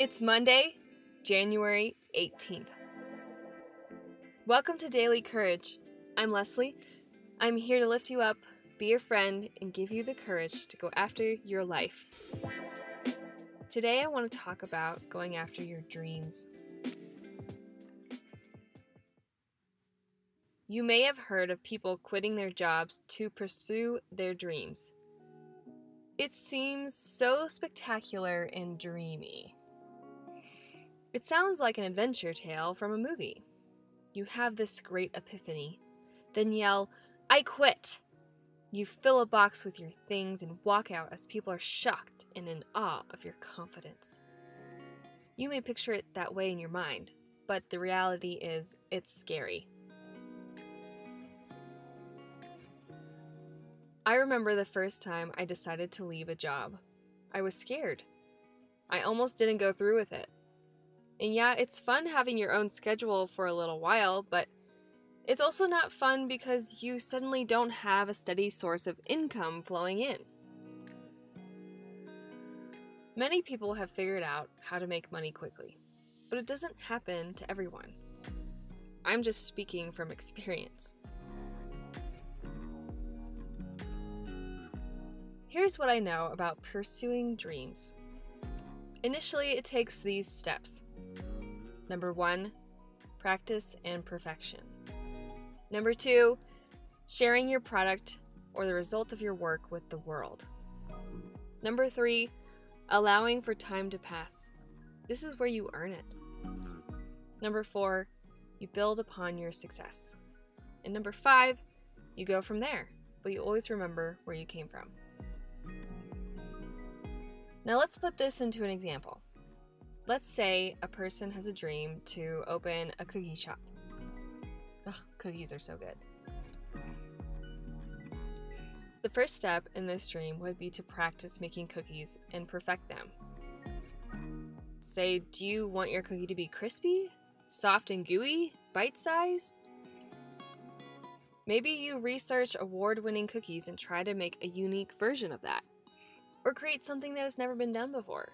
It's Monday, January 18th. Welcome to Daily Courage. I'm Leslie. I'm here to lift you up, be your friend, and give you the courage to go after your life. Today, I want to talk about going after your dreams. You may have heard of people quitting their jobs to pursue their dreams. It seems so spectacular and dreamy. It sounds like an adventure tale from a movie. You have this great epiphany, then yell, I quit! You fill a box with your things and walk out as people are shocked and in awe of your confidence. You may picture it that way in your mind, but the reality is it's scary. I remember the first time I decided to leave a job. I was scared. I almost didn't go through with it. And yeah, it's fun having your own schedule for a little while, but it's also not fun because you suddenly don't have a steady source of income flowing in. Many people have figured out how to make money quickly, but it doesn't happen to everyone. I'm just speaking from experience. Here's what I know about pursuing dreams. Initially, it takes these steps. Number one, practice and perfection. Number two, sharing your product or the result of your work with the world. Number three, allowing for time to pass. This is where you earn it. Number four, you build upon your success. And number five, you go from there, but you always remember where you came from. Now let's put this into an example. Let's say a person has a dream to open a cookie shop. Ugh, cookies are so good. The first step in this dream would be to practice making cookies and perfect them. Say, do you want your cookie to be crispy, soft and gooey, bite sized? Maybe you research award winning cookies and try to make a unique version of that or create something that has never been done before.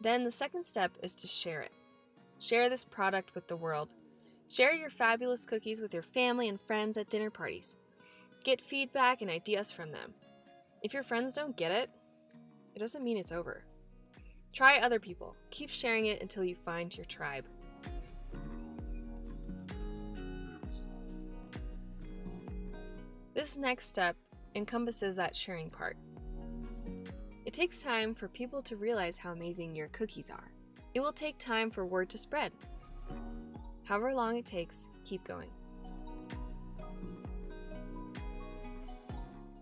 Then the second step is to share it. Share this product with the world. Share your fabulous cookies with your family and friends at dinner parties. Get feedback and ideas from them. If your friends don't get it, it doesn't mean it's over. Try other people. Keep sharing it until you find your tribe. This next step encompasses that sharing part. It takes time for people to realize how amazing your cookies are. It will take time for word to spread. However long it takes, keep going.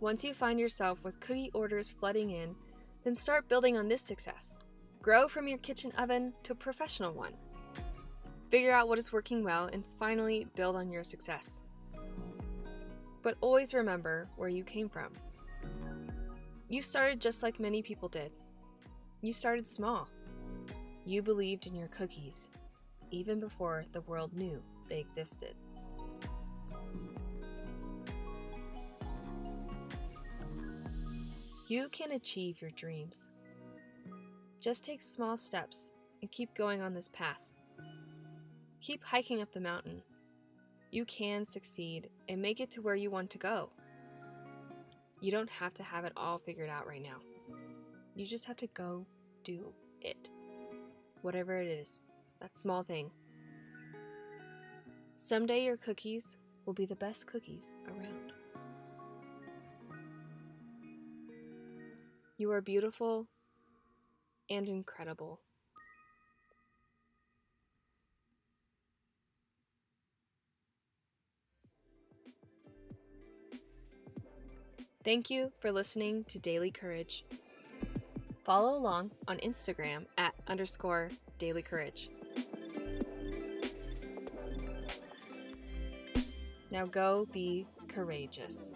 Once you find yourself with cookie orders flooding in, then start building on this success. Grow from your kitchen oven to a professional one. Figure out what is working well and finally build on your success. But always remember where you came from. You started just like many people did. You started small. You believed in your cookies, even before the world knew they existed. You can achieve your dreams. Just take small steps and keep going on this path. Keep hiking up the mountain you can succeed and make it to where you want to go. You don't have to have it all figured out right now. You just have to go do it. Whatever it is, that small thing. Someday your cookies will be the best cookies around. You are beautiful and incredible. Thank you for listening to Daily Courage. Follow along on Instagram at underscore Daily Courage. Now go be courageous.